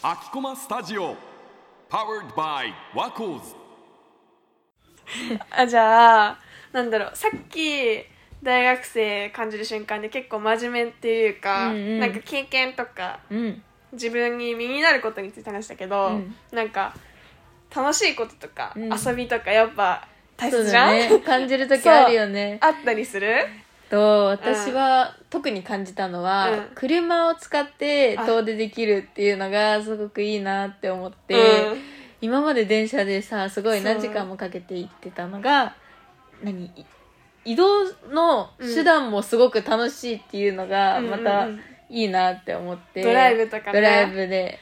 秋駒スタジオ Powered by ワコーズあじゃあなんだろうさっき大学生感じる瞬間で結構真面目っていうか、うんうん。なんか経験とかうん。自分に身になることについて話したけど、うん。なんか楽しいこととか、うん。遊びとかやっぱ大切じゃん、だね。感じる時あるよね。あったりする？と私は特に感じたのは、うん。車を使ってあ。遠出できるっていうのがすごくいいなって思って、うん。今まで電車でさすごい何時間もかけて行ってたのが何い移動の手段もすごく楽しいっていうのがまたうんうん。うんいいなって思って、ドライブとかね。ドライブで。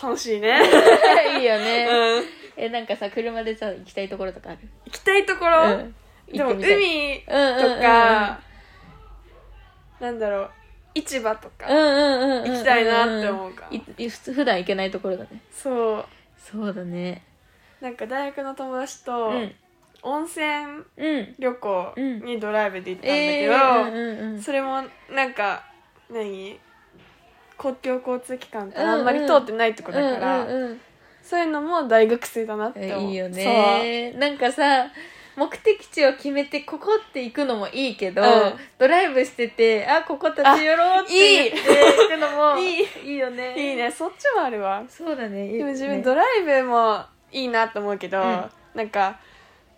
楽しいね、いいよね、うん、えなんかさ車でさ行きたいところとかある？行きたいところ、うん。でも行ってみたい。海とうんうんうんうん。か、なんだろう市場とか、行きたいなって思うかいい普通普段行けないところだね。そう。そうだね。なんか大学の友達とうん。温泉うん。旅行にドライブで行ったんだえけど、それもなんか何？公共交通機関ってあんまり通ってないとこだから、そういうのも大学生だなって思う。えいいよね。なんかさ目的地を決めてここって行くのもいいけど、うん。ドライブしててあここ立ち寄ろうって言って行くのも いい。いいよね。いいね。そっちもあるわ。そうだね。でも自分ねドライブもいいなと思うけど、うん。なんか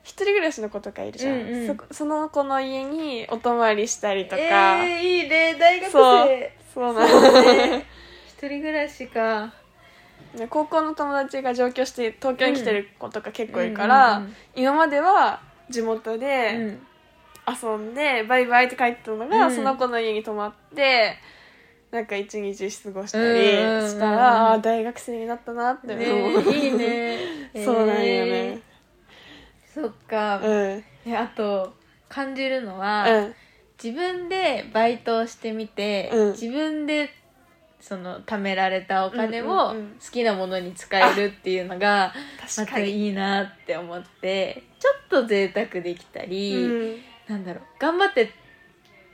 一人暮らしの子とかいるじゃん、うんうん。そこその子の家にお泊まりしたりとか、えー、いいね。大学そう。生そうなのね。一人暮らしか。ね高校の友達が上京して東京に来てる子とか結構いるから、うんうんうん。今までは地元うでん。遊んで、バイバイって帰ったのが、うん。その子の家に泊まってなんか一日過ごしたりしたら、あー大学生になったなって思う、ねいいね。そうなんよえね。ーそっか、うん。えあと感じるのは、うん。自分でバイトをしてみて、うん。自分でその貯められたお金うんをうんうん。好きなものに使えるっていうのがまた確かに、いいなって思ってちょっと贅沢できたり、うん。なんだろう頑張って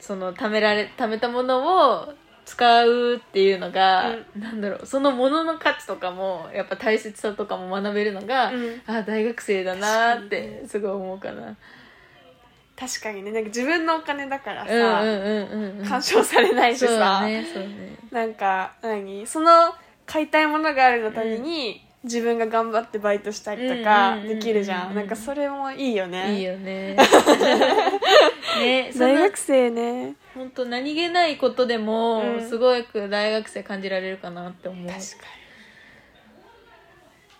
その貯められ貯めたものを使うっていうのが、なんだろうそのものの価値とかもやっぱ大切さとかも学べるのが、うん。あ大学生だなーってすごい思うかな。確かにね。なんか自分のお金だからうんさ、うんうんうんうん。干渉されないしさ、ねね。なんか何？その買いたいものがあるのために、自分が頑張ってバイトしたりとかうんうんうんうん。できるじゃん,、なんかそれもいいよね。いいよね。ね、大学生ね。本当何気ないことでも、うん。すごく大学生感じられるかなって思う。確かに